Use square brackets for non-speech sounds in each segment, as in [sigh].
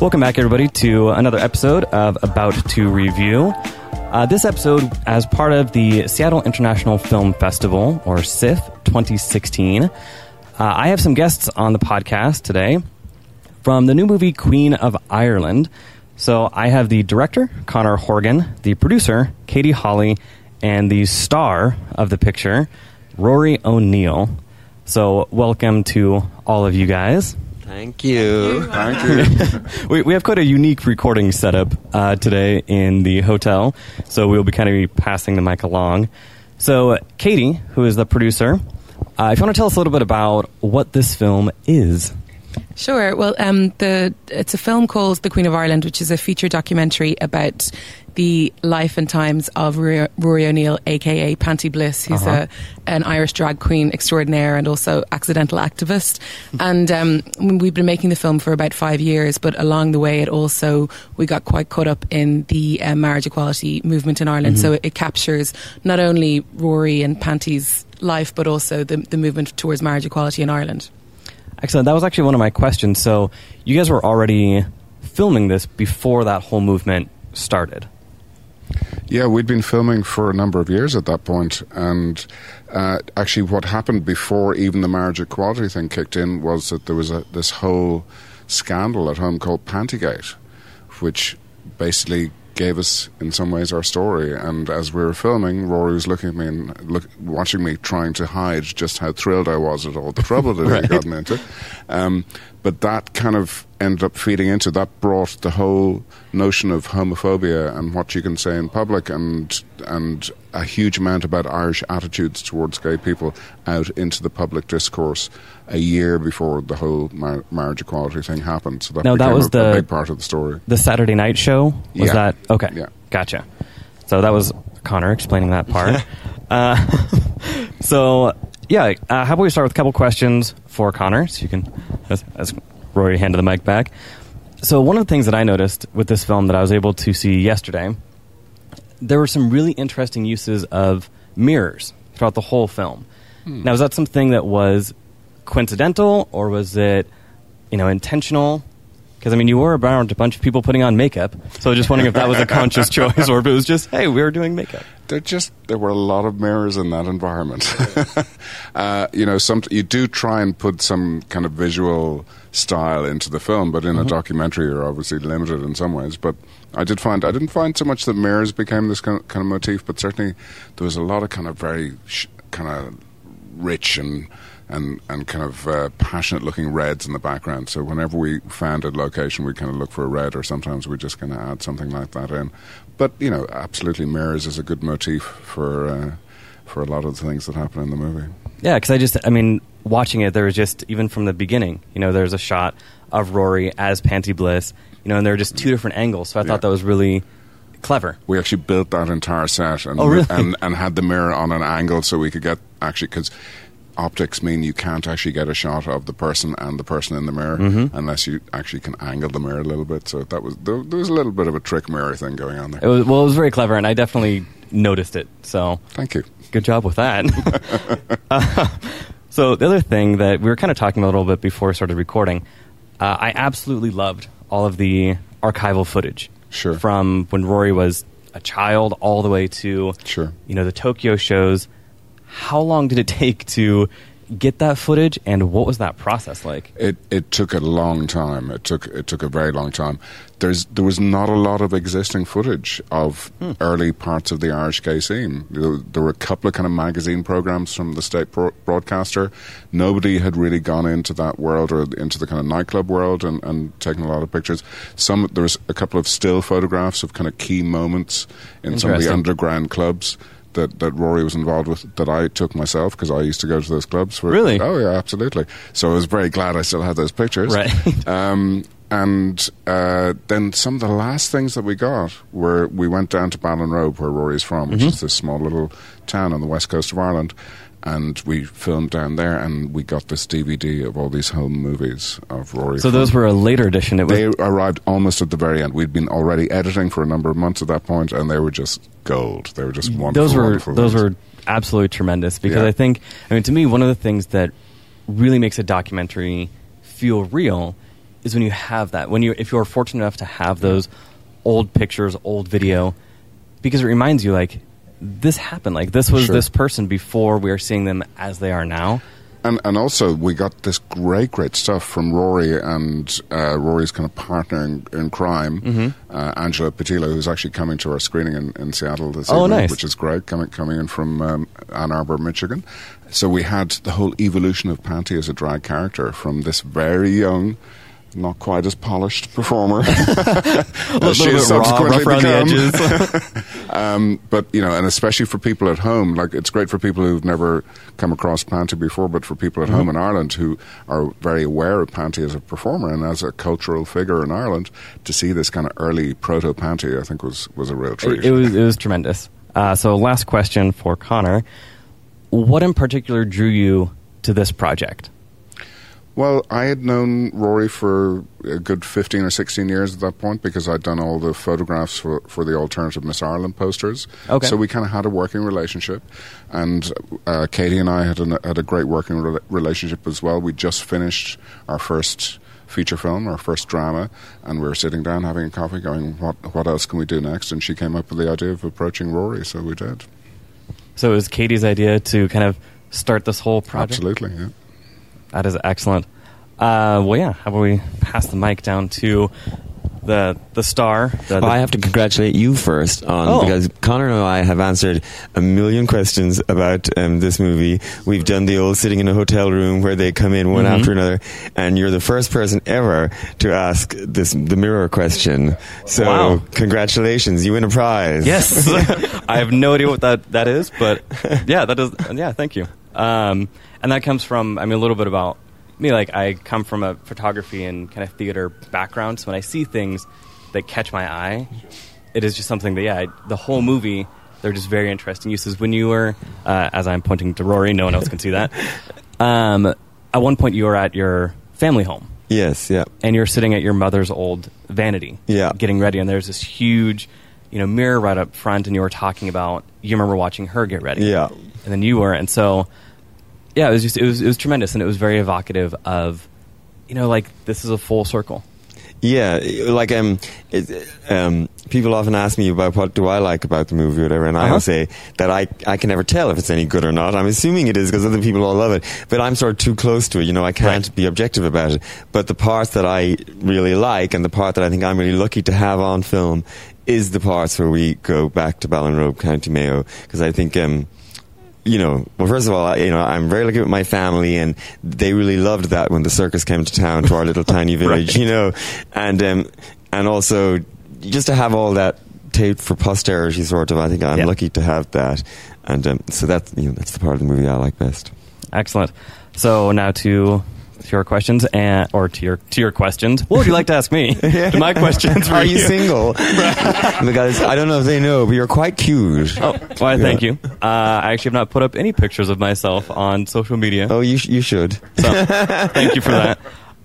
Welcome back, everybody, to another episode of About to Review. Uh, this episode, as part of the Seattle International Film Festival, or SIFF 2016, uh, I have some guests on the podcast today from the new movie Queen of Ireland. So I have the director, Conor Horgan, the producer, Katie Holly, and the star of the picture, Rory O'Neill. So welcome to all of you guys. Thank you. Thank you. [laughs] we, we have quite a unique recording setup uh, today in the hotel, so we'll be kind of be passing the mic along. So, Katie, who is the producer, uh, if you want to tell us a little bit about what this film is. Sure. Well, um, the it's a film called The Queen of Ireland, which is a feature documentary about the life and times of Rory, Rory O'Neill, aka Panti Bliss, who's Uh-huh. a, an Irish drag queen extraordinaire and also accidental activist. [laughs] and um, we've been making the film for about five years, but along the way, it also we got quite caught up in the uh, marriage equality movement in Ireland. So it, it captures not only Rory and Panti's life, but also the, the movement towards marriage equality in Ireland. Excellent. That was actually one of my questions. So, you guys were already filming this before that whole movement started. Yeah, we'd been filming for a number of years at that point, and uh, actually, what happened before even the marriage equality thing kicked in was that there was a, this whole scandal at home called Pantigate, which basically gave us, in some ways, our story. And as we were filming, Rory was looking at me and look, watching me, trying to hide just how thrilled I was at all the trouble that [laughs] Right. I'd gotten into. Um, but that kind of ended up feeding into that brought the whole notion of homophobia and what you can say in public and and a huge amount about Irish attitudes towards gay people out into the public discourse a year before the whole mar- marriage equality thing happened. So that No, that became was a, the- a big part of the story. The Saturday night show was Yeah. that okay? Yeah. gotcha. So that was Conor explaining that part. [laughs] uh, [laughs] so yeah, uh, how about we start with a couple questions for Conor, so you can, as, as Rory handed the mic back. So one of the things that I noticed with this film that I was able to see yesterday, there were some really interesting uses of mirrors throughout the whole film. Hmm. Now, was that something that was coincidental, or was it, you know, intentional? Because I mean, you were around a bunch of people putting on makeup, so just wondering if that was a conscious [laughs] choice or if it was just, hey, we were doing makeup. There just there were a lot of mirrors in that environment. [laughs] uh, you know, some you do try and put some kind of visual style into the film, but in a documentary, you're obviously limited in some ways. But I did find I didn't find so much that mirrors became this kind of, kind of motif, but certainly there was a lot of kind of very sh- kind of rich and and and kind of uh, passionate looking reds in the background. So whenever we found a location, we kind of look for a red, or sometimes we're just kind of add something like that in. But you know, absolutely, mirrors is a good motif for uh, for a lot of the things that happen in the movie. Yeah, because I just, I mean, watching it, there was just, even from the beginning, you know, there's a shot of Rory as Panti Bliss, you know, and there were just two different angles. So I Yeah. thought that was really clever. We actually built that entire set and Oh, really? and, and had the mirror on an angle so we could get actually because optics mean you can't actually get a shot of the person and the person in the mirror Mm-hmm. unless you actually can angle the mirror a little bit. So that was there, there was a little bit of a trick mirror thing going on there. It was, well, it was very clever, and I definitely noticed it. So Thank you. good job with that. [laughs] [laughs] Uh, so the other thing that we were kind of talking about a little bit before we started recording, uh, I absolutely loved all of the archival footage. Sure. From when Rory was a child all the way to Sure. you know the Tokyo shows. How long did it take to get that footage, and what was that process like? It it took a long time. It took it took a very long time. There's there was not a lot of existing footage of hmm. early parts of the Irish gay scene. There, there were a couple of kind of magazine programs from the state pro- broadcaster. Nobody had really gone into that world or into the kind of nightclub world and, and taken a lot of pictures. Some there was a couple of still photographs of kind of key moments in some of the underground clubs. That, that Rory was involved with that I took myself because I used to go to those clubs. For, Really? Oh yeah, absolutely. So I was very glad I still had those pictures. Right. [laughs] Um, and uh, then some of the last things that we got were we went down to Ballinrobe, where Rory's from, which Mm-hmm. is this small little town on the west coast of Ireland. And we filmed down there, and we got this DVD of all these home movies of Rory. So those were a later edition. It was they arrived almost at the very end. We'd been already editing for a number of months at that point, and they were just gold. They were just wonderful. those were wonderful those were absolutely tremendous because Yeah. I think I mean to me one of the things that really makes a documentary feel real is when you have that when you if you're fortunate enough to have those old pictures, old video, because it reminds you like this happened like this was Sure. this person before we are seeing them as they are now. And and also we got this great great stuff from Rory and uh, Rory's kind of partner in, in crime, Mm-hmm. uh, Angela Petilo, who's actually coming to our screening in, in Seattle this Oh, evening, nice. which is great. Coming coming in from um, Ann Arbor, Michigan. So we had the whole evolution of Panti as a drag character from this very young. Not quite as polished performer. [laughs] [laughs] As she has raw, subsequently the become. edges. [laughs] Um, but you know, and especially for people at home, like it's great for people who've never come across Panti before, but for people at home Mm-hmm. in Ireland who are very aware of Panti as a performer and as a cultural figure in Ireland, to see this kind of early proto Panti, I think was was a real treat. it, it was it was tremendous. Uh, so last question for Conor: What in particular drew you to this project? Well, I had known Rory for a good 15 or 16 years at that point because I'd done all the photographs for, for the alternative Miss Ireland posters. Okay. So we kind of had a working relationship. And uh, Katie and I had, an, had a great working rela- relationship as well. We just finished our first feature film, our first drama, and we were sitting down having a coffee going, what, what else can we do next? And she came up with the idea of approaching Rory, so we did. So it was Katie's idea to kind of start this whole project. Absolutely, yeah. That is excellent. Uh, well, yeah. How about we pass the mic down to the the star? The, Well, I have to congratulate you first on Oh. because Connor and I have answered a million questions about um, this movie. We've done the old sitting in a hotel room where they come in one Mhm. after another, and you're the first person ever to ask this the mirror question. So Wow. congratulations, you win a prize. Yes, [laughs] [laughs] I have no idea what that, that is, but [laughs] yeah, that is. Yeah, thank you. Um, and that comes from. I mean, a little bit about me. Like, I come from a photography and kind of theater background, so when I see things that catch my eye, it is just something that yeah, I, the whole movie. They're just very interesting uses. When you were, uh, as I'm pointing to Rory, no one else can see that. [laughs] Um, at one point, you were at your family home Yes. Yeah. and you're sitting at your mother's old vanity, Yeah. getting ready, and there's this huge, you know, mirror right up front, and you were talking about you remember watching her get ready, Yeah. and then you were, and so, yeah, it was just it was it was tremendous, and it was very evocative of, you know, like this is a full circle. Yeah, like um, it, um, people often ask me about what do I like about the movie or whatever, and I Uh-huh. will say that I I can never tell if it's any good or not. I'm assuming it is because other people all love it, but I'm sort of too close to it. You know, I can't Right. be objective about it. But the parts that I really like and the part that I think I'm really lucky to have on film is the parts where we go back to Ballinrobe, County Mayo, because I think. Um, you know, well, first of all, I, you know, I'm very lucky with my family, and they really loved that when the circus came to town to our little [laughs] tiny village, Right. you know, and um, and also just to have all that taped for posterity, sort of. I think I'm Yeah. lucky to have that, and um, so that's you know that's the part of the movie I like best. Excellent. So now to. To your questions and or to your to your questions. What would you like to ask me? [laughs] to my questions. Are you single? [laughs] because I don't know if they know, but you're quite cute. Oh, well, thank you. Uh, I actually have not put up any pictures of myself on social media. Oh, you sh- you should. So [laughs] thank you for that.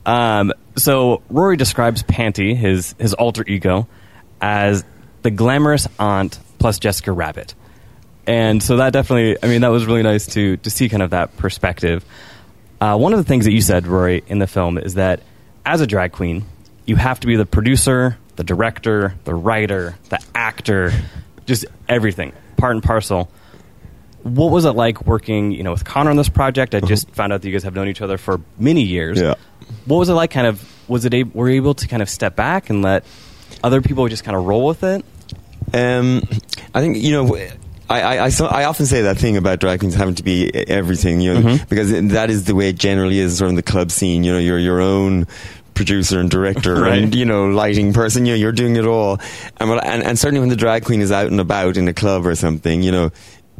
Um, so Rory describes Panti, his his alter ego, as the glamorous aunt plus Jessica Rabbit, and so that definitely, I mean, that was really nice to to see kind of that perspective. Uh, one of the things that you said, Rory, in the film is that as a drag queen, you have to be the producer, the director, the writer, the actor, just everything, part and parcel what was it like working, you know, with Conor on this project? I just found out that you guys have known each other for many years. Yeah. What was it like? Kind of was it? A, were you able to kind of step back and let other people just kind of roll with it? Um, I think you know. I, I, I, so, I often say that thing about drag queens having to be everything, you know, Mhm. because that is the way it generally is sort of in the club scene. You know, you're your own producer and director [laughs] Right. and you know lighting person. You know, you're doing it all, and, and and certainly when the drag queen is out and about in a club or something, you know,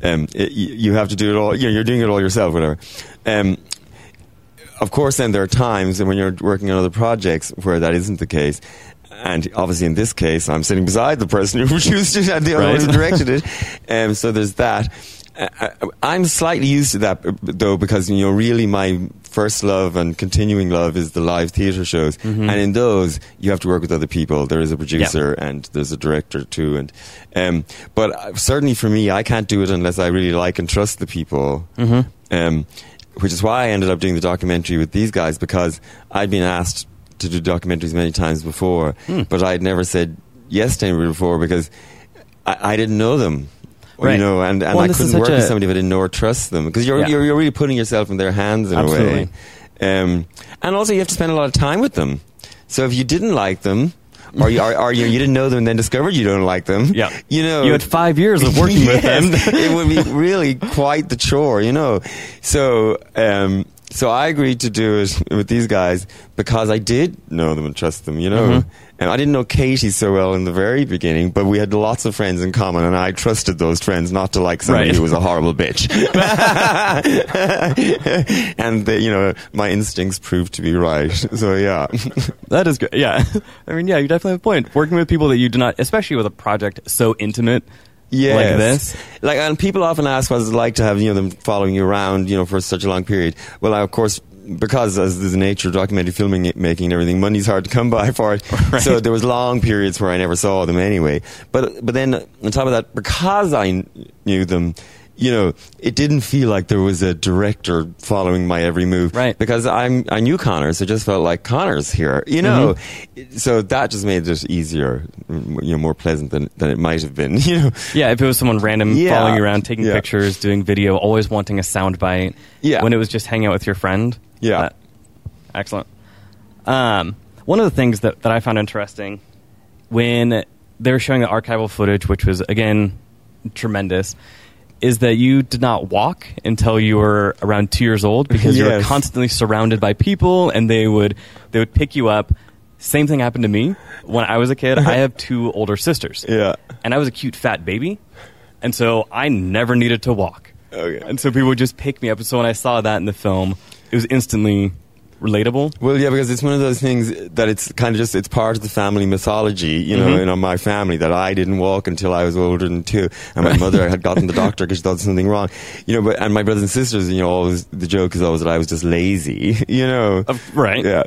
um, it, you you have to do it all. You know, you're doing it all yourself, whatever. Um, of course, then there are times when you're working on other projects where that isn't the case. And obviously, in this case, I'm sitting beside the person who produced it and the other Right. who directed it. Um, so there's that. Uh, I- I'm slightly used to that, uh, though, because you know, really, my first love and continuing love is the live theatre shows, Mm-hmm. and in those you have to work with other people. There is a producer and there's a director too, and um, but uh, certainly for me, I can't do it unless I really like and trust the people. Mm-hmm. Um, which is why I ended up doing the documentary with these guys because I'd been asked to do documentaries many times before, Hmm. but I'd never said yes to anybody before because I, I didn't know them. Right. You know, and, and Well, I couldn't work with somebody if I didn't know or trust them because you're, Yeah. you're you're really putting yourself in their hands in Absolutely. a way, um, and also you have to spend a lot of time with them. So if you didn't like them, or you, or, or you, you didn't know them and then discovered you don't like them, Yeah. you know, You had five years of working with [laughs] them. It would be really quite the chore, you know. So, um, so I agreed to do it with these guys because I did know them and trust them, you know. Mhm. And I didn't know Katie so well in the very beginning, but we had lots of friends in common, and I trusted those friends not to like somebody Right. who was a horrible bitch. [laughs] and the, you know, my instincts proved to be right. So yeah, [laughs] That is good. Yeah. [laughs] I mean, yeah, you definitely have a point. Working with people that you do not, especially with a project so intimate Yes. like this. Like, and people often ask what it's like to have you know them following you around, you know, for such a long period. Well, I, of course, because as the nature of documentary filming, making, and everything, money's hard to come by [laughs] for it. [laughs] Right. So there was long periods where I never saw them anyway. But but then on top of that, because I knew them. You know, it didn't feel like there was a director following my every move, Right. Because I'm I knew Conor, so it just felt like Conor's here, you know. Mm-hmm. So that just made it easier, you know, more pleasant than than it might have been, [laughs] you know. Yeah, if it was someone random Yeah. following you around, taking Yeah. pictures, doing video, always wanting a sound bite. Yeah. When it was just hanging out with your friend. Yeah. that- excellent. Um, one of the things that, that I found interesting when they were showing the archival footage, which was, again, tremendous, is that you did not walk until you were around two years old because you were [laughs] constantly surrounded by people and they would they would pick you up. Same thing happened to me when I was a kid. I have [laughs] two older sisters Yeah. and I was a cute fat baby, and so I never needed to walk. Okay. And so people would just pick me up. And so when I saw that in the film, it was instantly relatable. Well, yeah, because it's one of those things that it's kind of just it's part of the family mythology, you know, Mhm. you know, my family that I didn't walk until I was older than two, and my mother had [laughs] gotten the doctor because she thought something wrong, you know. But and my brothers and sisters, you know, always the joke is always that I was just lazy, [laughs] you know. Of- right. Yeah.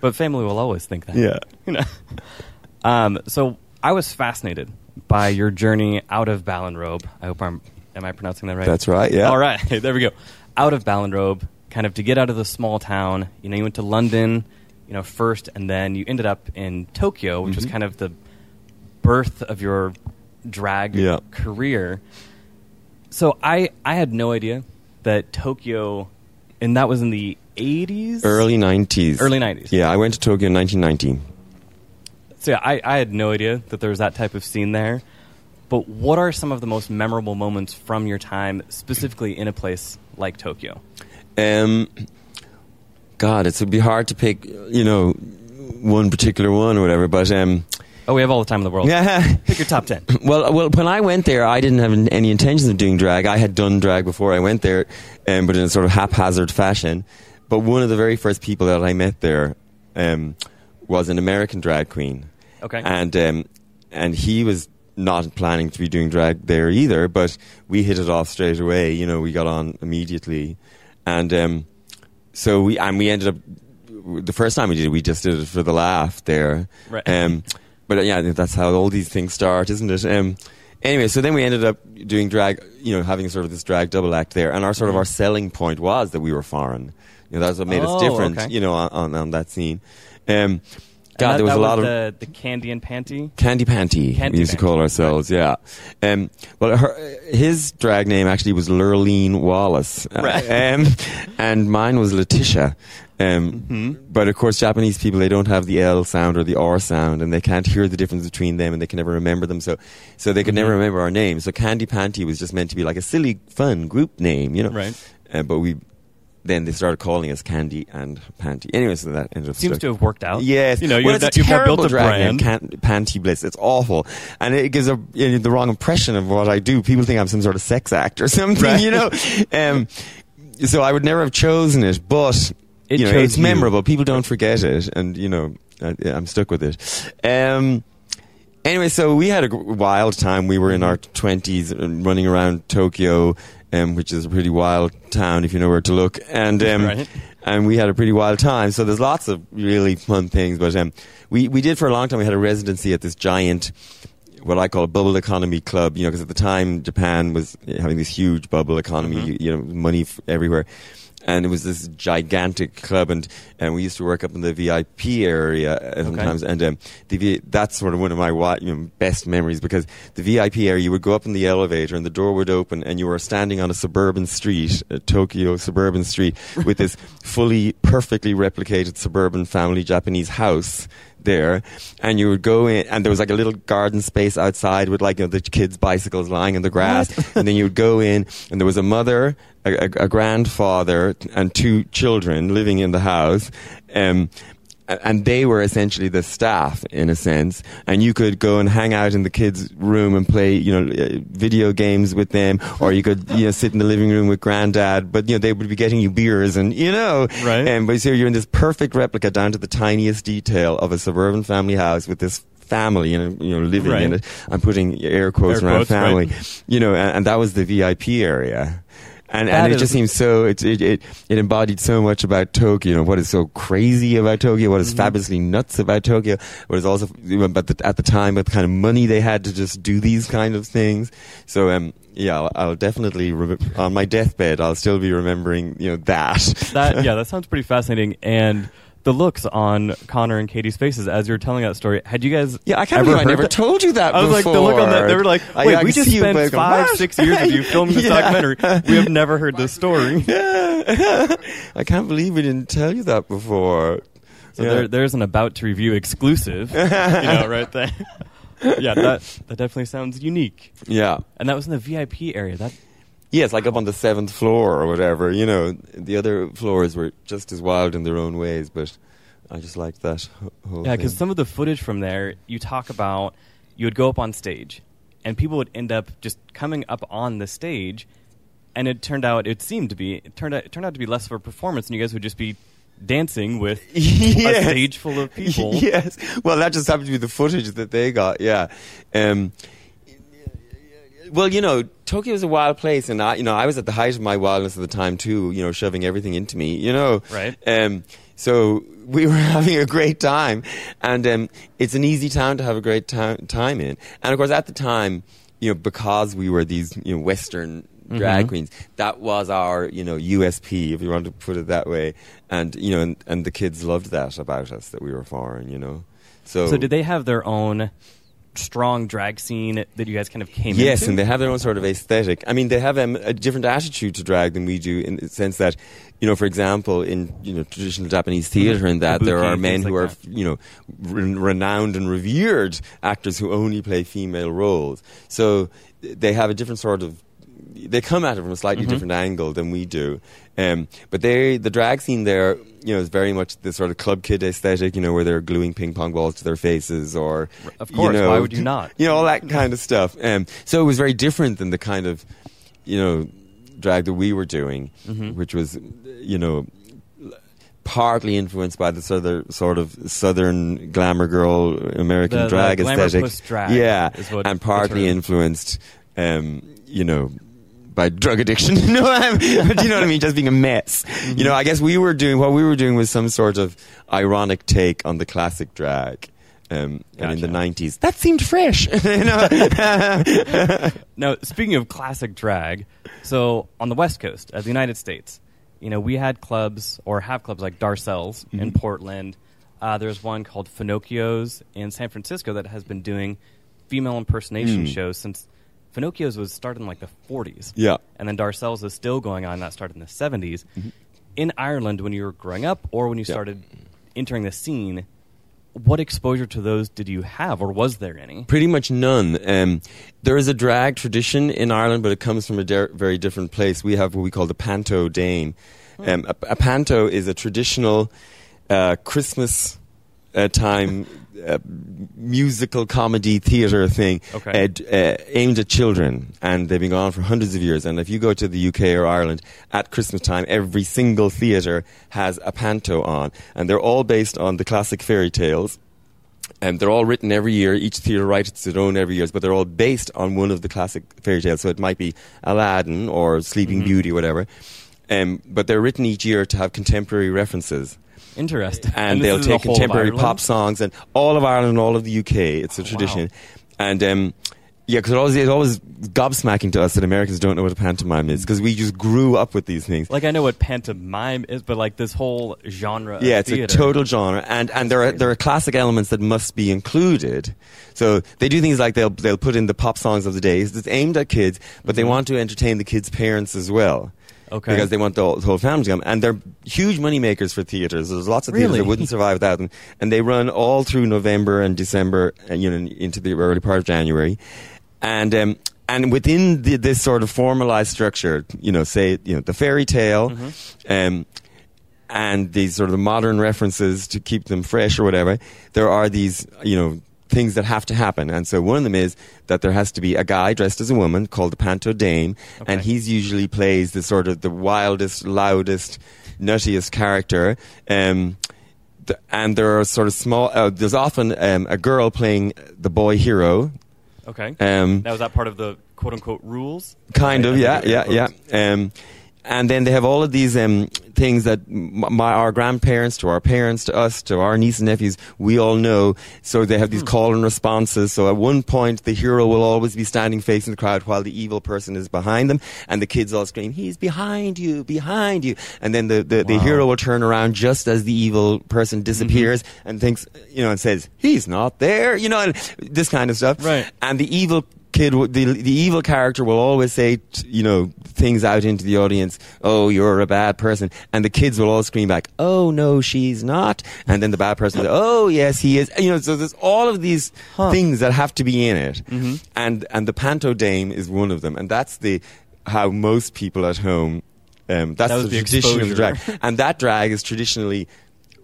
But family will always think that. Yeah. [laughs] You know. Um, so I was fascinated by your journey out of Ballinrobe. I hope I'm. Am I pronouncing that right? That's right, yeah. All right. There we go. Out of Ballinrobe, kind of to get out of the small town. You know, you went to London, you know, first, and then you ended up in Tokyo, which Mm-hmm. was kind of the birth of your drag Yeah. career. So I I had no idea that Tokyo, and that was in the eighties, Early nineties. Early 90s. Yeah, I went to Tokyo in nineteen ninety. So yeah, I, I had no idea that there was that type of scene there. But what are some of the most memorable moments from your time, specifically in a place like Tokyo? Um, God, it would be hard to pick, you know, one particular one or whatever. But um, Oh, we have all the time in the world. yeah. [laughs] Pick your top ten. Well, well, when I went there, I didn't have any intentions of doing drag. I had done drag before I went there, um, but in a sort of haphazard fashion. But one of the very first people that I met there um, was an American drag queen, Okay. and um, and he was not planning to be doing drag there either. But we hit it off straight away. You know, we got on immediately, and um, so we and we ended up the first time we did it, we just did it for the laugh there. Right. Um, but uh, yeah, that's how all these things start, isn't it? Um, anyway, so then we ended up doing drag, you know, having sort of this drag double act there, and our sort of our selling point was that we were foreign. You know, that's what made Oh, us different. okay. You know, on, on, on that scene. Um, God, that- there was a lot of the, the candy and panti. Candy Panti, Candy we used to call ourselves, yeah. Um, well, her, his drag name actually was Lurleen Wallace. Uh, Right. [laughs] um, and mine was Letitia. Um, Mm-hmm. But of course, Japanese people, they don't have the L sound or the R sound, and they can't hear the difference between them, and they can never remember them. So, so they could never Mm-hmm. remember our name. So Candy Panti was just meant to be like a silly, fun group name, you know? Right. Uh, but we, then they started calling us Candy and Panti. Anyway, so that ended up Seems stuck. to have worked out. Yes, You know, well, you've, it's a you've built a brand. Can- Panti Bliss. It's awful, and it gives a you know, the wrong impression of what I do. People think I'm some sort of sex act or [laughs] something, Right. you know. Um, so I would never have chosen it, but It you know, it's you. memorable. People don't forget it, and you know, I, I'm stuck with it. Um, anyway, so we had a wild time. We were in our twenties, running around Tokyo. Um, which is a pretty wild town if you know where to look, and um, Right. and we had a pretty wild time. So there's lots of really fun things. But um, we we did for a long time. We had a residency at this giant. What I call a bubble economy club, you know, because at the time Japan was having this huge bubble economy, Mm-hmm. you, you know, money f- everywhere, and it was this gigantic club, and and we used to work up in the VIP area uh, sometimes, and um, the v- that's sort of one of my you know, best memories because the VIP area, you would go up in the elevator and the door would open, and you were standing on a suburban street, a Tokyo suburban street, with this [laughs] fully perfectly replicated suburban family Japanese house there, and you would go in, and there was like a little garden space outside with like you know, the kids' bicycles lying in the grass, [laughs] and then you would go in, and there was a mother, a, a, a grandfather, and two children living in the house. Um, and they were essentially the staff in a sense. And you could go and hang out in the kids room and play you know uh, video games with them or you could you know sit in the living room with granddad. But you know they would be getting you beers and you know. Right. and but so you're in this perfect replica down to the tiniest detail of a suburban family house with this family you know, you know living in it. I'm putting air quotes Air around quotes, family. Right. you know and, and that was the vip area and, That and it is- just seems so it, it it it embodied so much about Tokyo. You know what is so crazy about Tokyo, what is Mm-hmm. fabulously nuts about Tokyo, what is also about the, at the time what kind of money they had to just do these kind of things. So um yeah, I'll, I'll definitely re- on my deathbed I'll still be remembering you know that. that [laughs] yeah, that sounds pretty fascinating. And the looks on Conor and Katie's faces as you were telling that story. Had you guys? Yeah, I can't believe I never that? told you that I was like, the look on that. They were like, "Wait, I we just spent both five, "What?" six years of you [laughs] filming this Yeah. documentary. We have never heard this story." [laughs] Yeah. [laughs] I can't believe we didn't tell you that before. So Yeah. there, there's an about to review exclusive, you know, right there. yeah, that that definitely sounds unique. yeah. And that was in the VIP area. That Yes, like up on the seventh floor or whatever. You know, the other floors were just as wild in their own ways, but I just liked that whole yeah, because some of the footage from there, you talk about you would go up on stage, and people would end up just coming up on the stage, and it turned out it seemed to be it turned out it turned out to be less of a performance, and you guys would just be dancing with [laughs] a stage full of [laughs] people. yes. Well, that just happened to be the footage that they got. Yeah. Um, well, you know, Tokyo is a wild place, and I, you know, I was at the height of my wildness at the time too. You know, shoving everything into me. You know, Right. Um, so we were [laughs] having a great time, and um, it's an easy town to have a great ti- time in. And of course, at the time, you know, because we were these you know Western drag Mhm. queens, that was our you know USP, if you want to put it that way. And you know, and, and the kids loved that about us that we were foreign. You know, so So did they have their own strong drag scene that you guys kind of came Yes, into? and they have their own sort of aesthetic. I mean, they have um, a different attitude to drag than we do, in the sense that, you know, for example, in you know traditional Japanese theater, and that there are men who like are, that. you know, re- renowned and revered actors who only play female roles. So they have a different sort of. They come at it from a slightly Mhm. different angle than we do, um, but they the drag scene there, you know, is very much the sort of club kid aesthetic, you know, where they're gluing ping pong balls to their faces, or Of you course, know, why would you not? you know all that kind of stuff. Um, so it was very different than the kind of you know drag that we were doing, Mhm. which was you know partly influenced by the southern sort of southern glamour girl American The- the drag glamour aesthetic. drag yeah, and partly influenced, um, you know. By drug addiction, [laughs] you know what I mean? Do you know what I mean? Just being a mess. Mm-hmm. You know, I guess we were doing what we were doing was some sort of ironic take on the classic drag. Um, And in the nineties, that seemed fresh. [laughs] [laughs] Now, speaking of classic drag, so on the West Coast of the United States, you know, we had clubs or have clubs like Darcelle's in Mm-hmm. Portland. Uh, there's one called Finocchio's in San Francisco that has been doing female impersonation Mm. shows since Finocchio's was started in like the 40s. Yeah. And then Darcelle's is still going on. That started in the 70s. Mm-hmm. In Ireland, when you were growing up or when you Yeah. started entering the scene, what exposure to those did you have, or was there any? Pretty much none. Um, there is a drag tradition in Ireland, but it comes from a der- very different place. We have what we call the panto dame. Um, a, a panto is a traditional uh, Christmas uh, time uh, musical comedy theatre thing Okay. uh, uh, aimed at children, and they've been going on for hundreds of years. And if you go to the UK or Ireland at Christmas time, every single theatre has a panto on, and they're all based on the classic fairy tales. And they're all written every year. Each theatre writes its own every year, but they're all based on one of the classic fairy tales. So it might be Aladdin or Sleeping Beauty, whatever. um, but they're written each year to have contemporary references. Interesting. and, this they'll take contemporary pop songs and all of Ireland and all of the UK. It's a tradition, and um, yeah, because it always it's always gobsmacking to us that Americans don't know what a pantomime is because we just grew up with these things. Like I know what pantomime is, but like this whole genre. yeah, it's theater. a total genre, and and there are there are classic elements that must be included. So they do things like they'll they'll put in the pop songs of the day. It's aimed at kids, but they want to entertain the kids' parents as well. Okay. Because they want the whole, the whole family to come, and they're huge money makers for theaters. There's lots of theaters Really? that wouldn't survive without them, and they run all through November and December, and you know into the early part of January, and um, and within the, this sort of formalized structure, you know, say you know the fairy tale, Mm-hmm. um, and these sort of modern references to keep them fresh or whatever, there are these, you know, things that have to happen. And so one of them is that there has to be a guy dressed as a woman called the Panto Dame, and Okay. he's usually plays the sort of the wildest, loudest, nuttiest character. Um, th- and there are sort of small. Uh, there's often um, a girl playing the boy hero. Okay. Um, now was that part of the quote unquote rules? Kind of, yeah, yeah, yeah. Um, and then they have all of these um, things that my, our grandparents, to our parents, to us, to our nieces and nephews, we all know. So they have these call and responses. So at one point, the hero will always be standing facing the crowd while the evil person is behind them, and the kids all scream, "He's behind you, behind you!" And then the the, the hero will turn around just as the evil person disappears and thinks, you know, and says, "He's not there," you know, and this kind of stuff. Right. And the evil kid, the the evil character will always say, you know, things out into the audience. Oh, you're a bad person, and the kids will all scream back, "Oh no, she's not!" And then the bad person will say, "Oh yes, he is." You know, so there's all of these Huh. things that have to be in it, and and the panto dame is one of them, and that's the how most people at home. Um, that's That the, the tradition of the drag, and that drag is traditionally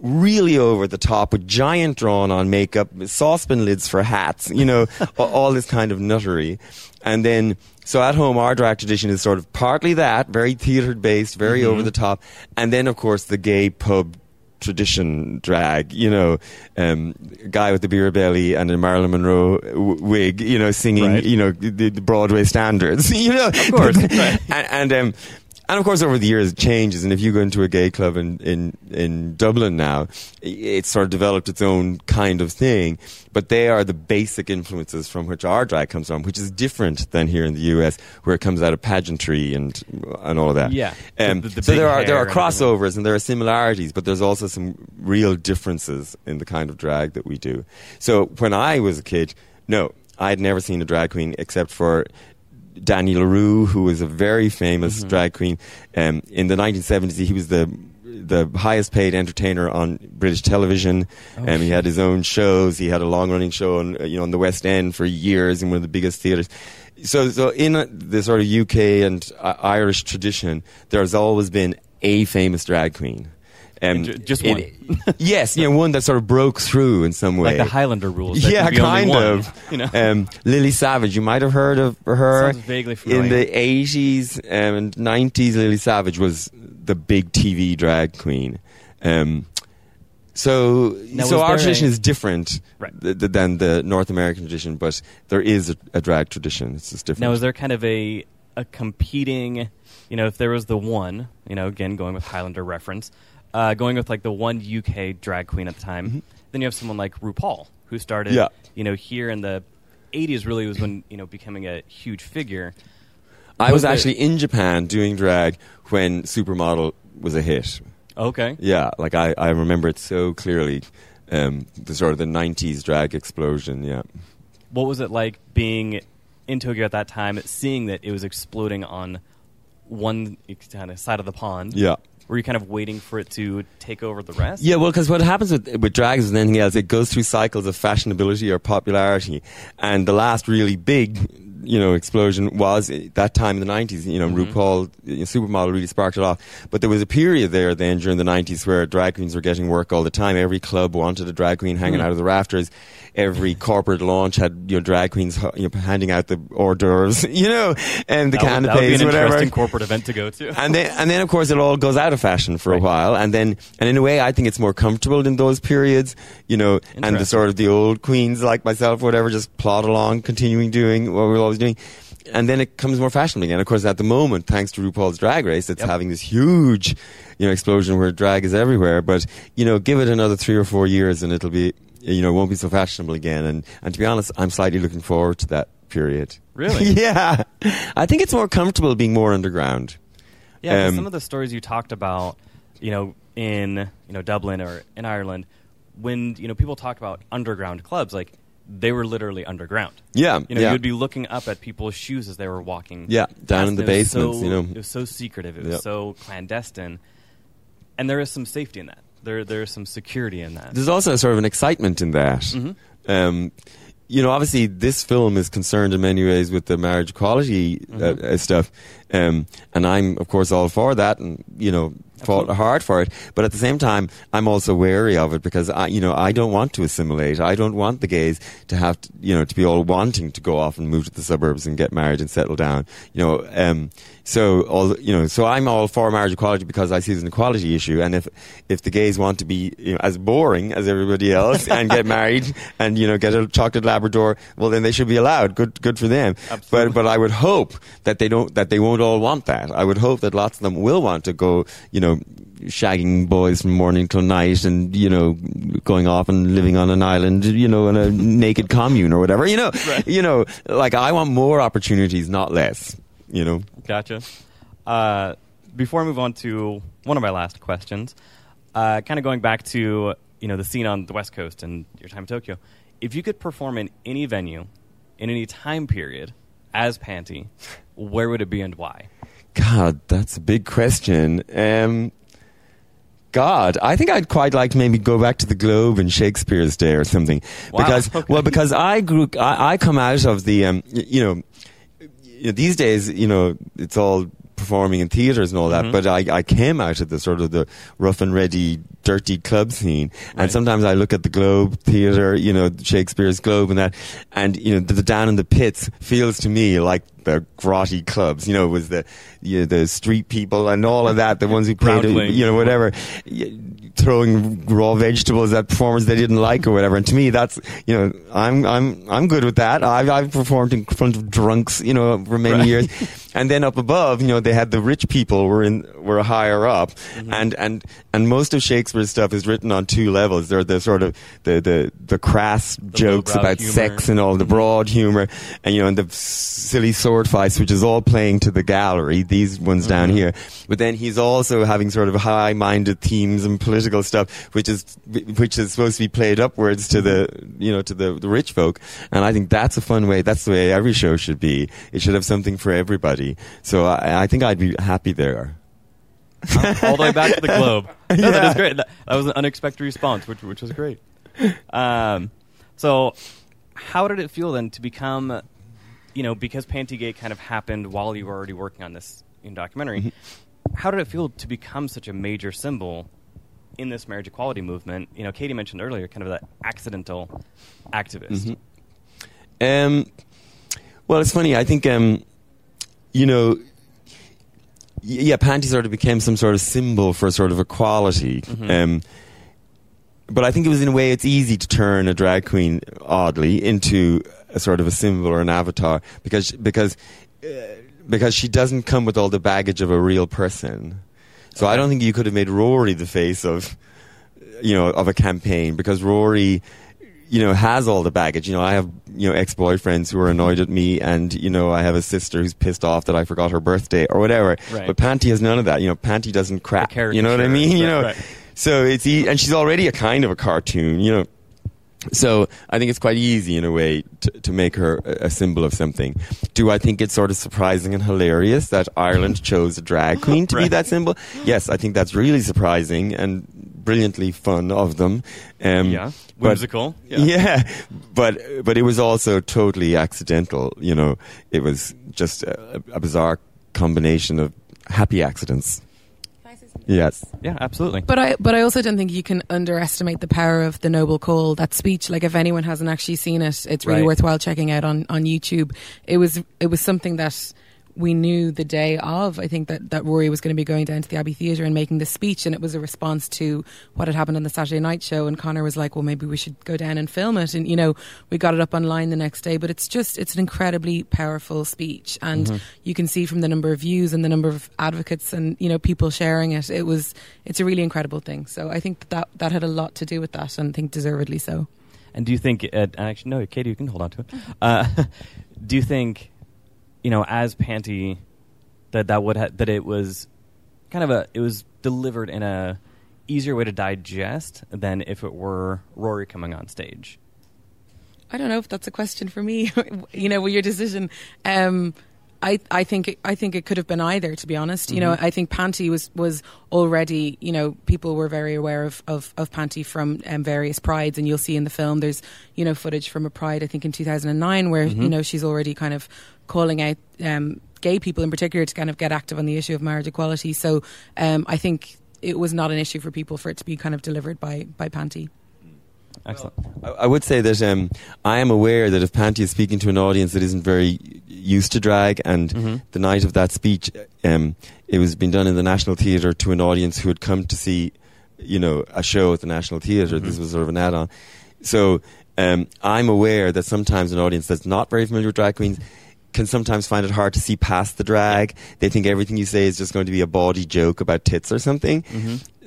really over the top with giant drawn on makeup, saucepan lids for hats, you know, [laughs] all this kind of nuttery. And then, so at home, our drag tradition is sort of partly that, very theatre based, very over the top. And then, of course, the gay pub tradition drag, you know, um, guy with the beer belly and a Marilyn Monroe w- wig, you know, singing, Right. you know, the, the Broadway standards, [laughs] you know. Of course, [laughs] right. and, and um, and of course, over the years, it changes. And if you go into a gay club in, in, in Dublin now, it's sort of developed its own kind of thing. But they are the basic influences from which our drag comes from, which is different than here in the US, where it comes out of pageantry and and all of that. Yeah. Um, The- the- the so there are there are and crossovers and there are similarities, but there's also some real differences in the kind of drag that we do. So when I was a kid, no, I had never seen a drag queen except for Danny LaRue, who was a very famous Mm-hmm. drag queen. Um, in the 1970s, he was the the highest paid entertainer on British television. Oh, um, he had his own shows. He had a long running show on you know on the West End for years in one of the biggest theaters. So so in uh, the sort of UK and uh, Irish tradition, there's always been a famous drag queen. Um, Ju- just it- yes, you know, one that sort of broke through in some way Like the Highlander rules. Yeah, kind one, of. You know. um, Lily Savage. You might have heard of her. Sounds vaguely In the eighties um, and nineties, Lily Savage was the big TV drag queen. Um, so, Now, so our tradition a- is different Right. th- th- than the North American tradition, but there is a, a drag tradition. It's just different. Now, is there kind of a a competing? You know, if there was the one, you know, again going with Highlander reference, uh, going with like the one UK drag queen at the time, then you have someone like RuPaul who started, Mm-hmm. Yeah. you know, here in the '80s. Really was when you know becoming a huge figure. I was was actually in Japan doing drag when Supermodel was a hit. Okay. Yeah, like I, I remember it so clearly. Um, the sort of the '90s drag explosion. Yeah. What was it like being in Tokyo at that time, seeing that it was exploding on one kind of side of the pond? Yeah. Were you kind of waiting for it to take over the rest? Yeah, well, because what happens with with drag is anything else, it goes through cycles of fashionability or popularity, and the last really big, you know, explosion was that time in the nineties. You know, RuPaul, you know, Supermodel really sparked it off. But there was a period there then during the nineties where drag queens were getting work all the time. Every club wanted a drag queen hanging Hmm. out of the rafters. Every corporate launch had you know drag queens you know, handing out the hors d'oeuvres, [laughs] you know, and the that would, that would be canapes, an whatever interesting corporate event to go to. [laughs] and then and then of course it all goes out of fashion for Right. a while and then and in a way I think it's more comfortable in those periods you know and the sort of the old queens like myself whatever just plod along continuing doing what we're always doing and then it comes more fashionable again. Of course, at the moment, thanks to RuPaul's Drag Race, it's Yep. having this huge, you know, explosion where drag is everywhere. But you know, give it another three or four years, and it'll be, you know, it won't be so fashionable again. And and to be honest, I'm slightly looking forward to that period. Really? [laughs] yeah, I think it's more comfortable being more underground. Yeah, Um, some of the stories you talked about, you know, in you know Dublin or in Ireland, when you know people talk about underground clubs, like they were literally underground. Yeah, You know, yeah. you'd be looking up at people's shoes as they were walking. Yeah, down in the and it was basements, so- you know. it was so secretive. It was Yep. so clandestine, and there is some safety in that. There, there is some security in that. There's also sort of an excitement in that. Mm-hmm. Um, you know, obviously, this film is concerned in many ways with the marriage equality Mm-hmm. uh, uh, stuff, um, and I'm, of course, all for that, and you know, fought hard for it. But at the same time, I'm also wary of it because I, you know, I don't want to assimilate. I don't want the gays to have, to, you know, to be all wanting to go off and move to the suburbs and get married and settle down. You know, um, so all, you know, so I'm all for marriage equality because I see it as an equality issue. And if if the gays want to be you know, as boring as everybody else and get [laughs] married and you know get a chocolate Labrador, well then they should be allowed. Good, good for them. Absolutely. But but I would hope that they don't that they won't all want that. I would hope that lots of them will want to go, you know, shagging boys from morning till night and you know going off and living on an island, you know, in a naked commune or whatever. You know, you know, like I want more opportunities, not less. You know. Gotcha. Uh, before I move on to one of my last questions, uh, kind of going back to you know the scene on the West Coast and your time in Tokyo, if you could perform in any venue, in any time period, as Panti, where would it be and why? God, that's a big question. Um, God, I think I'd quite like to maybe go back to the Globe in Shakespeare's day or something. Wow, Because, okay. well, because I grew, I, I come out of the, um, y- you know, you know, these days, you know, it's all performing in theaters and all Mm-hmm. that, but I, I came out of the sort of the rough and ready, dirty club scene. And Right. sometimes I look at the Globe Theatre, you know, Shakespeare's Globe and that, and, you know, the, the down in the pits feels to me like the grotty clubs, you know, it was the, you know, the street people and all of that, the ones who played, you know, whatever, throwing raw vegetables at performers they didn't like or whatever. And to me, that's, you know, I'm, I'm, I'm good with that. I've, I've performed in front of drunks, you know, for many Right. years. [laughs] And then up above, you know, they had the rich people were in, were higher up. Mm-hmm. And, and, and most of Shakespeare's stuff is written on two levels. They're the sort of, the, the, the crass jokes about humor. sex and all the broad humor and, you know, and the silly sword fights, which is all playing to the gallery, these ones down Mm-hmm. here. But then he's also having sort of high-minded themes and political stuff, which is, which is supposed to be played upwards to the, you know, to the, the rich folk. And I think that's a fun way. That's the way every show should be. It should have something for everybody. So I, I think I'd be happy there. [laughs] All the way back to the Globe. [laughs] No, That Yeah. is great. That, that was an unexpected response, which which was great. Um, so, how did it feel then to become, you know, because Pantigate kind of happened while you were already working on this in documentary? Mm-hmm. How did it feel to become such a major symbol in this marriage equality movement? You know, Katie mentioned earlier, kind of that accidental activist. Um, well, it's funny. I think, um, you know, yeah, panti sort of became some sort of symbol for sort of equality. Um, but I think it was in a way it's easy to turn a drag queen oddly into a sort of a symbol or an avatar because because uh, because she doesn't come with all the baggage of a real person. So I don't think you could have made Rory the face of you know of a campaign because Rory you know has all the baggage. You know I have you know ex-boyfriends who are annoyed at me and you know I have a sister who's pissed off that I forgot her birthday or whatever. Right. but Panti has none of that. You know Panti doesn't crap The you know what I mean? [laughs] You know? right. so it's e- and she's already a kind of a cartoon you know? So I think it's quite easy in a way to, to make her a, a symbol of something. Do I think it's sort of surprising and hilarious that Ireland [laughs] chose a drag queen to be that symbol? Yes, I think that's really surprising and brilliantly fun of them. Um, Yeah, but- whimsical. [laughs] yeah. but but it was also totally accidental. You know, it was just a, a bizarre combination of happy accidents. Yes. Yeah, absolutely. But I, but I also don't think you can underestimate the power of the noble call. That speech, like if anyone hasn't actually seen it, it's really Right. worthwhile checking out on on YouTube. It was it was something that we knew the day of, I think that, that Rory was going to be going down to the Abbey Theatre and making the speech, and it was a response to what had happened on the Saturday night show. And Conor was like, "Well, maybe we should go down and film it." And you know, we got it up online the next day. But it's just it's an incredibly powerful speech, and Mm-hmm. you can see from the number of views and the number of advocates and you know people sharing it. It was it's a really incredible thing. So I think that that had a lot to do with that, and I think deservedly so. And do you think? Uh, actually, no, Katie, you can hold on to it. Uh, [laughs] do you think, you know, as Panti, that that would ha- that it was kind of a it was delivered in a easier way to digest than if it were Rory coming on stage? I don't know if that's a question for me. [laughs] you know, with your decision. Um, I, I think it, I think it could have been either. To be honest, you know, I think Panti was was already. You know, people were very aware of of, of Panti from um, various prides, and you'll see in the film there's you know footage from a pride I think in 2009 where you know she's already kind of calling out um, gay people in particular to kind of get active on the issue of marriage equality. So um, I think it was not an issue for people for it to be kind of delivered by by Panti. Excellent. I, I would say that um, I am aware that if Panti is speaking to an audience that isn't very used to drag, and Mm-hmm. the night of that speech, um, it was being done in the National Theatre to an audience who had come to see, you know, a show at the National Theater. This was sort of an add-on. So um, I'm aware that sometimes an audience that's not very familiar with drag queens can sometimes find it hard to see past the drag. They think everything you say is just going to be a bawdy joke about tits or something.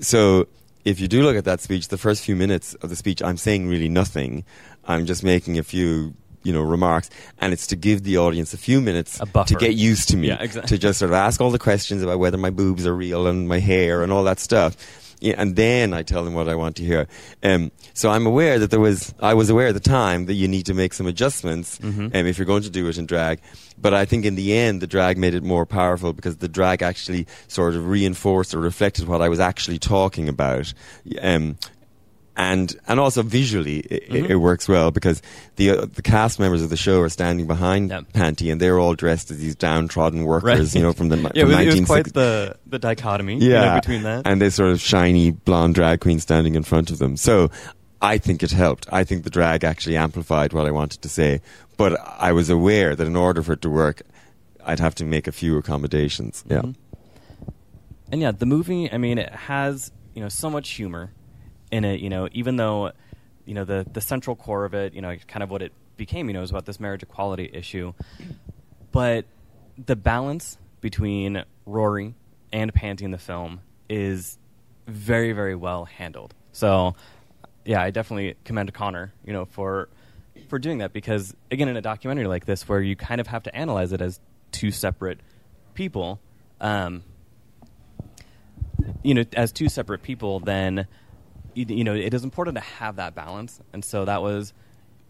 So if you do look at that speech, the first few minutes of the speech, I'm saying really nothing. I'm just making a few, you know, remarks, and it's to give the audience a few minutes A to get used to me, Yeah, exactly. to just sort of ask all the questions about whether my boobs are real and my hair and all that stuff. Yeah, and then I tell them what I want to hear. Um, so I'm aware that there was, I was aware at the time that you need to make some adjustments Mm-hmm. um, if you're going to do it in drag. But I think in the end, the drag made it more powerful because the drag actually sort of reinforced or reflected what I was actually talking about. Um, and and also visually, it, Mm-hmm. it works well because the uh, the cast members of the show are standing behind Yeah. Panti, and they're all dressed as these downtrodden workers, you know, [laughs] from the yeah, it from was, it was quite the the dichotomy. you know, between that. and this sort of shiny blonde drag queen standing in front of them. So I think it helped. I think the drag actually amplified what I wanted to say. But I was aware that in order for it to work, I'd have to make a few accommodations. Yeah. Mhm. And yeah, the movie, I mean, it has, you know, so much humor in it, you know, even though, you know, the, the central core of it, you know, kind of what it became, you know, is about this marriage equality issue. But the balance between Rory and Panti in the film is very, very well handled. So, yeah, I definitely commend Conor, you know, for for doing that because again, in a documentary like this, where you kind of have to analyze it as two separate people, um, you know, as two separate people, then you, you know it is important to have that balance. And so that was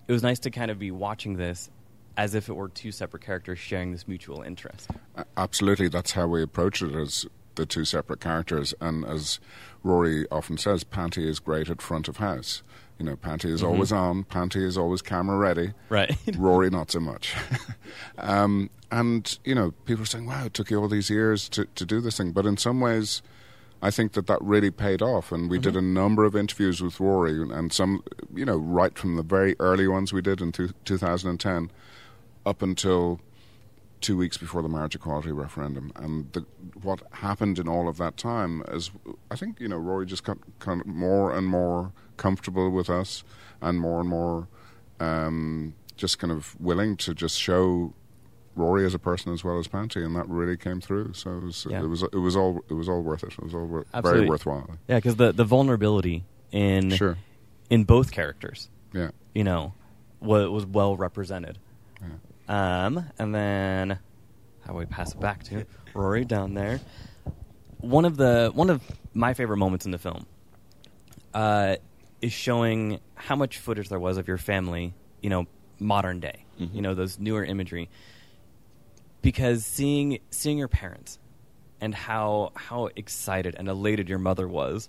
it was nice to kind of be watching this as if it were two separate characters sharing this mutual interest. Absolutely, that's how we approach it as the two separate characters. And as Rory often says, Panti is great at front of house. You know, Panti is always on, Panti is always camera ready. Right. [laughs] Rory, not so much. [laughs] um, and, you know, people are saying, wow, it took you all these years to, to do this thing. But in some ways, I think that that really paid off. And we did a number of interviews with Rory, and some, you know, right from the very early ones we did in two, 2010 up until two weeks before the marriage equality referendum. And the, what happened in all of that time is, I think, you know, Rory just got kind of more and more comfortable with us and more and more um, just kind of willing to just show Rory as a person as well as Panti, and that really came through. So it was, Yeah. it was, it was all, it was all worth it. It was all wor- very worthwhile. Yeah, because the the vulnerability in Sure. in both characters, Yeah. you know, was, was well represented. Um, and then how do we pass it back to Rory down there? One of the one of my favorite moments in the film uh, is showing how much footage there was of your family, you know, modern day, you know, those newer imagery. Because seeing seeing your parents and how how excited and elated your mother was,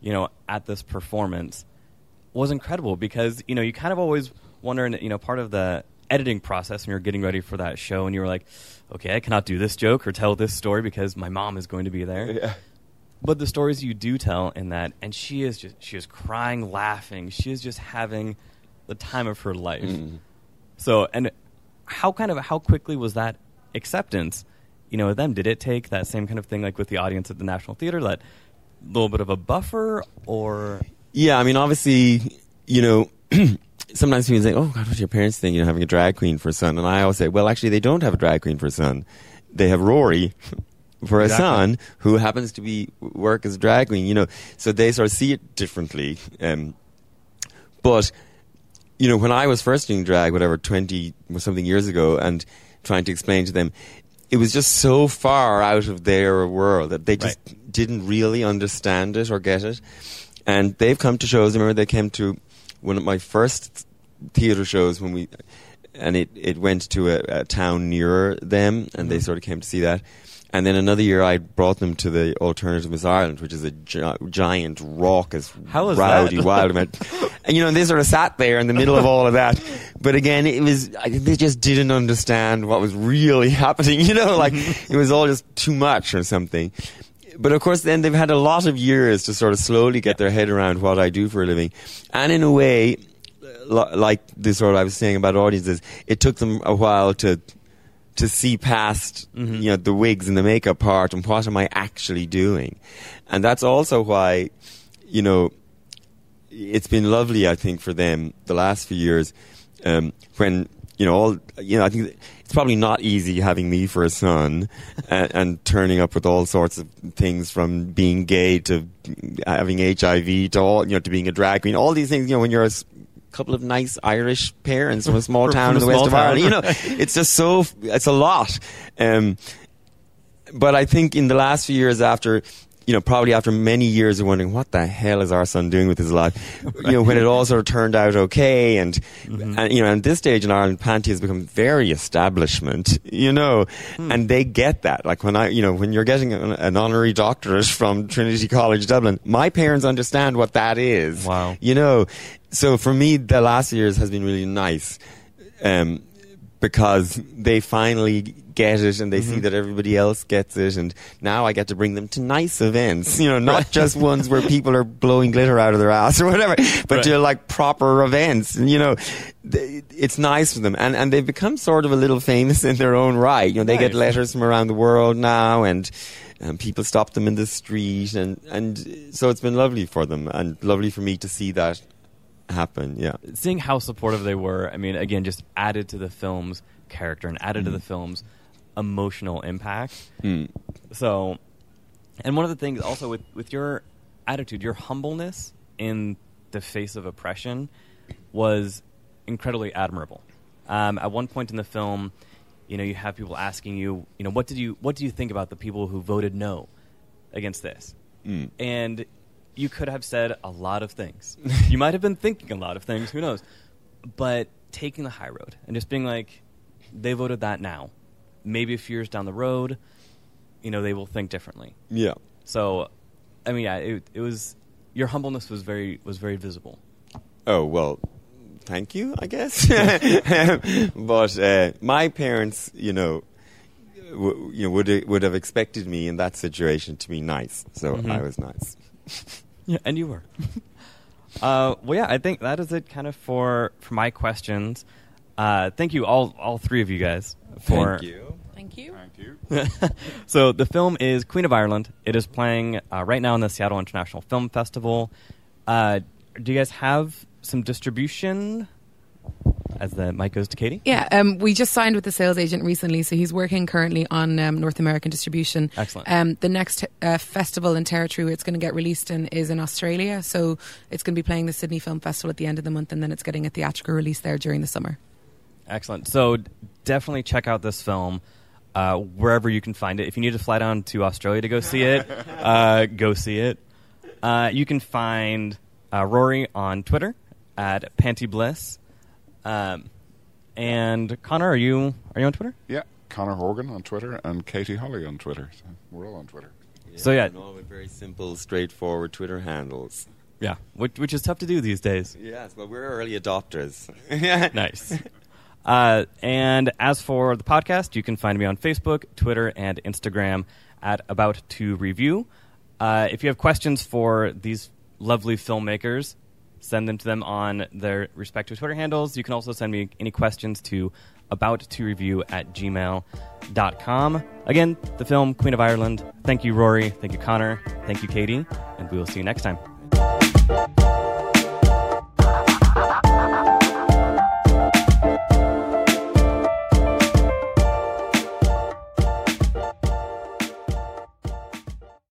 you know, at this performance was incredible because you know you kind of always wonder, and you know, part of the editing process when you're getting ready for that show, and you were like, okay, I cannot do this joke or tell this story because my mom is going to be there. Yeah. But the stories you do tell in that, and she is just she is crying, laughing. She is just having the time of her life. Mm-hmm. So, and how kind of how quickly was that acceptance you know, with them, did it take that same kind of thing like with the audience at the National Theater, that little bit of a buffer, or Yeah, I mean, obviously, you know, [clears throat] sometimes people say, "Oh God, what do your parents think? You know, having a drag queen for a son?" And I always say, "Well, actually, they don't have a drag queen for a son. They have Rory." [laughs] For a Exactly. son who happens to be work as a drag queen, you know, so they sort of see it differently. Um, but you know, when I was first doing drag, whatever, 20 or something years ago, and trying to explain to them, it was just so far out of their world that they just didn't really understand it or get it. And they've come to shows. I remember they came to one of my first theatre shows when we, and it, it went to a, a town nearer them, and they mm-hmm. sort of came to see that. And then another year, I brought them to the Alternative Miss Ireland, which is a gi- giant, raucous, How was rowdy, that? wild event. [laughs] And you know, they sort of sat there in the middle of all of that. But again, it was I they just didn't understand what was really [laughs] happening. You know, like [laughs] it was all just too much or something. But of course, then they've had a lot of years to sort of slowly get their head around what I do for a living, and in a way, li- like the sort of I was saying about audiences, it took them a while to to see past Mm-hmm. you know the wigs and the makeup part and what am I actually doing, and that's also why you know it's been lovely, I think, for them the last few years um, when you know all you know. I think it's probably not easy having me for a son [laughs] and, and turning up with all sorts of things from being gay to having HIV to all you know to being a drag queen. All these things, you know, when you're a couple of nice Irish parents from a small [laughs] town in the west of. Ireland, you know, [laughs] it's just so it's a lot. Um, but I think in the last few years after, you know, probably after many years of wondering what the hell is our son doing with his life, you know, when it all sort of turned out okay, and, and you know, at this stage in Ireland, Panti has become very establishment, you know, and they get that. Like when I, you know, when you're getting an, an honorary doctorate from Trinity College Dublin, my parents understand what that is. Wow. You know, so for me, the last years has been really nice. Um, because they finally get it and they see mm-hmm. that everybody else gets it. And now I get to bring them to nice events you know not just ones where people are blowing glitter out of their ass or whatever but Right. to like proper events. And you know th- it's nice for them. And and they've become sort of a little famous in their own right. You know they get letters from around the world now and and people stop them in the street. And and so it's been lovely for them and lovely for me to see that happen yeah seeing how supportive they were, I mean, again, just added to the film's character and added to the film's emotional impact. Mm. So, and one of the things also with, with your attitude, your humbleness in the face of oppression was incredibly admirable. Um, at one point in the film, you know, you have people asking you, you know, what did you, what do you think about the people who voted no against this? Mm. And you could have said a lot of things. [laughs] you might have been thinking a lot of things. Who knows? But taking the high road and just being like, they voted that now. Maybe a few years down the road, you know, they will think differently. yeah So, I mean, yeah, it, it was your humbleness was very was very visible. Oh well, thank you, I guess. [laughs] [laughs] but uh, my parents, you know, w- you know, would would have expected me in that situation to be nice, so Mhm. I was nice. Yeah, and you were. [laughs] uh, well, yeah, I think that is it, kind of for for my questions. Uh, thank you all all three of you guys for Thank you. Thank you. Thank you. [laughs] so the film is Queen of Ireland. It is playing uh, right now in the Seattle International Film Festival. Uh, do you guys have some distribution? As the mic goes to Katie. Yeah, um, we just signed with the sales agent recently, so he's working currently on um, North American distribution. Excellent. Um, the next uh, festival and territory where it's going to get released in is in Australia, so it's going to be playing the Sydney Film Festival at the end of the month, and then it's getting a theatrical release there during the summer. Excellent. So definitely check out this film uh, wherever you can find it. If you need to fly down to Australia to go see it, [laughs] uh, go see it. Uh, you can find uh, Rory on Twitter at Panti Bliss. Um, and Conor, are you are you on Twitter? Yeah, Conor Horgan on Twitter and Katie Holly on Twitter. So we're all on Twitter. So, yeah. and all with very simple, straightforward Twitter handles. Yeah, which, which is tough to do these days. Yes, well, we're early adopters. [laughs] nice. Uh, and as for the podcast, you can find me on Facebook, Twitter, and Instagram at About to Review. Uh, if you have questions for these lovely filmmakers, send them to them on their respective Twitter handles. You can also send me any questions to about to review at gmail.com. Again, the film Queen of Ireland. Thank you, Rory. Thank you, Conor. Thank you, Katie. And we will see you next time.